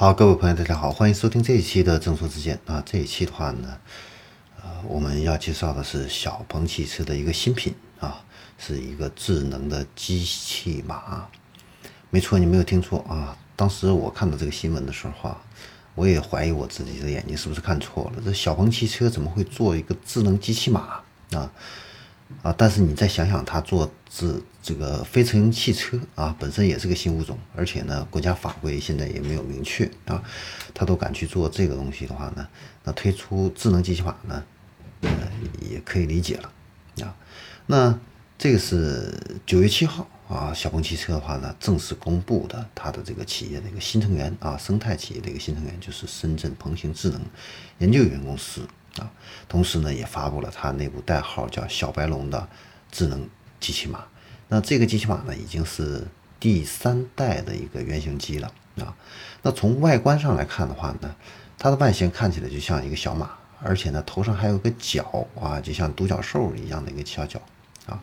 好，各位朋友，大家好，欢迎收听这一期的正说之见啊。这一期的话呢，呃，我们要介绍的是小鹏汽车的一个新品啊，是一个智能的机器马。没错，你没有听错啊。当时我看到这个新闻的时候啊，我也怀疑我自己的眼睛是不是看错了。这小鹏汽车怎么会做一个智能机器马啊？啊！但是你再想想，它做这这个非乘汽车啊，本身也是个新物种，而且呢，国家法规现在也没有明确啊，他都敢去做这个东西的话呢，那推出智能机器法呢，呃，也可以理解了啊。那这个是九月七号啊，小鹏汽车的话呢，正式公布的它的这个企业的一个新成员啊，生态企业的一个新成员，就是深圳鹏行智能研究有限公司。啊，同时呢，也发布了它内部代号叫“小白龙”的智能机器马。那这个机器马呢，已经是第三代的一个原型机了啊。那从外观上来看的话呢，它的外形看起来就像一个小马，而且呢，头上还有个角啊，就像独角兽一样的一个小角啊。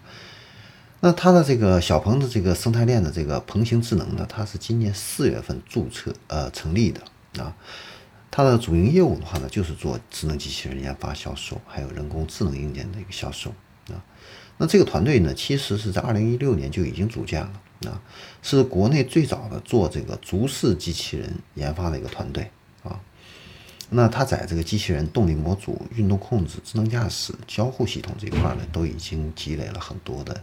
那它的这个小鹏的这个生态链的这个鹏行智能呢，它是今年四月份注册呃成立的啊。它的主营业务的话呢，就是做智能机器人研发、销售，还有人工智能硬件的一个销售啊。那这个团队呢，其实是在二零一六年就已经组建了啊，是国内最早的做这个足式机器人研发的一个团队啊。那它在这个机器人动力模组、运动控制、智能驾驶、交互系统这一块呢，都已经积累了很多的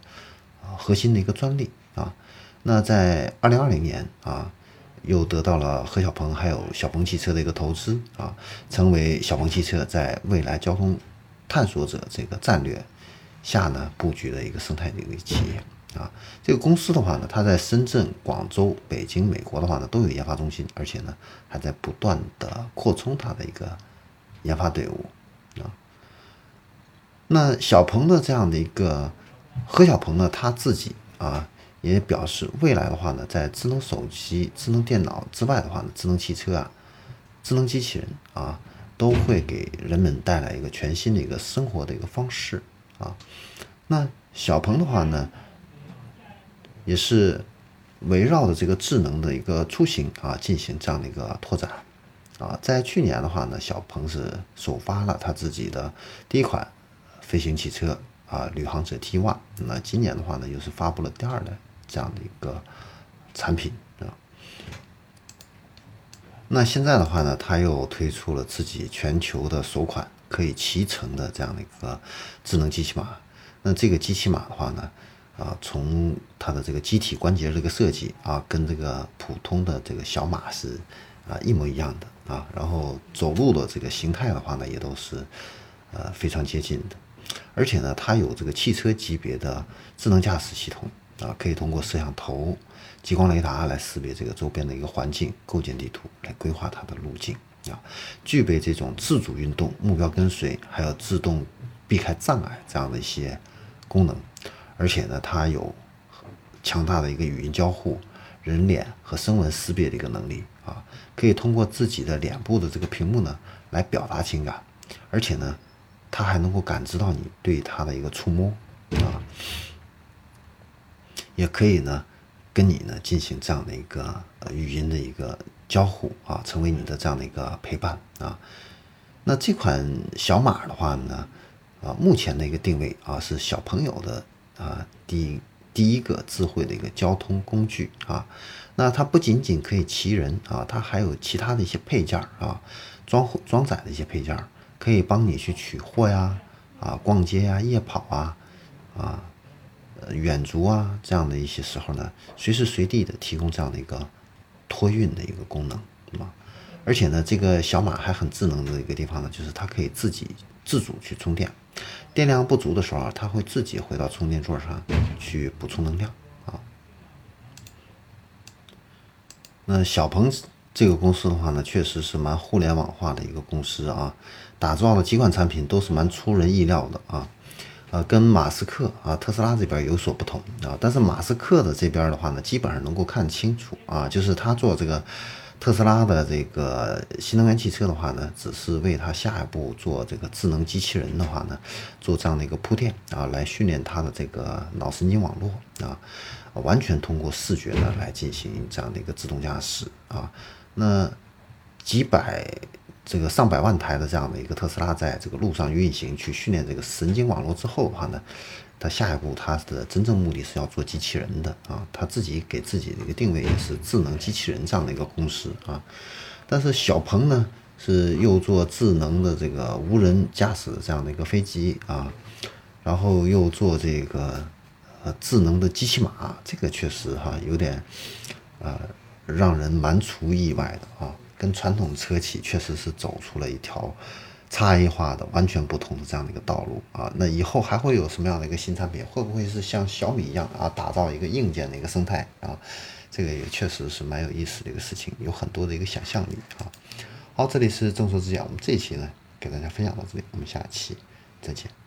啊核心的一个专利啊。那在二零二零年啊。又得到了何小鹏还有小鹏汽车的一个投资啊，成为小鹏汽车在未来交通探索者这个战略下呢布局的一个生态的一个企业啊。这个公司的话呢，它在深圳、广州、北京、美国的话呢都有研发中心，而且呢还在不断的扩充它的一个研发队伍啊。那小鹏的这样的一个何小鹏呢，他自己啊。也表示未来的话呢，在智能手机、智能电脑之外的话呢，智能汽车啊、智能机器人啊，都会给人们带来一个全新的一个生活的一个方式啊。那小鹏的话呢，也是围绕着这个智能的一个出行啊，进行这样的一个拓展啊。在去年的话呢，小鹏是首发了他自己的第一款飞行汽车啊，旅行者 T One。那今年的话呢，又是发布了第二代。这样的一个产品啊，那现在的话呢，它又推出了自己全球的首款可以骑乘的这样的一个智能机器马。那这个机器马的话呢，啊，从它的这个机体关节这个设计啊，跟这个普通的这个小马是啊一模一样的啊，然后走路的这个形态的话呢，也都是呃非常接近的，而且呢，它有这个汽车级别的智能驾驶系统。啊，可以通过摄像头、激光雷达来识别这个周边的一个环境，构建地图来规划它的路径啊，具备这种自主运动、目标跟随，还有自动避开障碍这样的一些功能。而且呢，它有强大的一个语音交互、人脸和声纹识别的一个能力啊，可以通过自己的脸部的这个屏幕呢来表达情感，而且呢，它还能够感知到你对它的一个触摸啊。也可以呢，跟你呢进行这样的一个语音的一个交互啊，成为你的这样的一个陪伴啊。那这款小马的话呢，啊，目前的一个定位啊是小朋友的啊第第一个智慧的一个交通工具啊。那它不仅仅可以骑人啊，它还有其他的一些配件啊，装装载的一些配件，可以帮你去取货呀，啊，逛街呀，夜跑啊，啊。远足啊，这样的一些时候呢，随时随地的提供这样的一个托运的一个功能，啊，而且呢，这个小马还很智能的一个地方呢，就是它可以自己自主去充电，电量不足的时候啊，它会自己回到充电座上去补充能量啊。那小鹏这个公司的话呢，确实是蛮互联网化的一个公司啊，打造的几款产品都是蛮出人意料的啊。呃，跟马斯克啊，特斯拉这边有所不同啊。但是马斯克的这边的话呢，基本上能够看清楚啊，就是他做这个特斯拉的这个新能源汽车的话呢，只是为他下一步做这个智能机器人的话呢，做这样的一个铺垫啊，来训练他的这个脑神经网络啊，完全通过视觉呢来进行这样的一个自动驾驶啊。那几百这个上百万台的这样的一个特斯拉在这个路上运行，去训练这个神经网络之后的话呢，它下一步它的真正目的是要做机器人的啊，它自己给自己的一个定位也是智能机器人这样的一个公司啊。但是小鹏呢是又做智能的这个无人驾驶这样的一个飞机啊，然后又做这个呃智能的机器马，这个确实哈有点呃让人蛮出意外的啊。跟传统车企确实是走出了一条差异化的、完全不同的这样的一个道路啊！那以后还会有什么样的一个新产品？会不会是像小米一样啊，打造一个硬件的一个生态啊？这个也确实是蛮有意思的一个事情，有很多的一个想象力啊！好，这里是众说之讲，我们这一期呢给大家分享到这里，我们下期再见。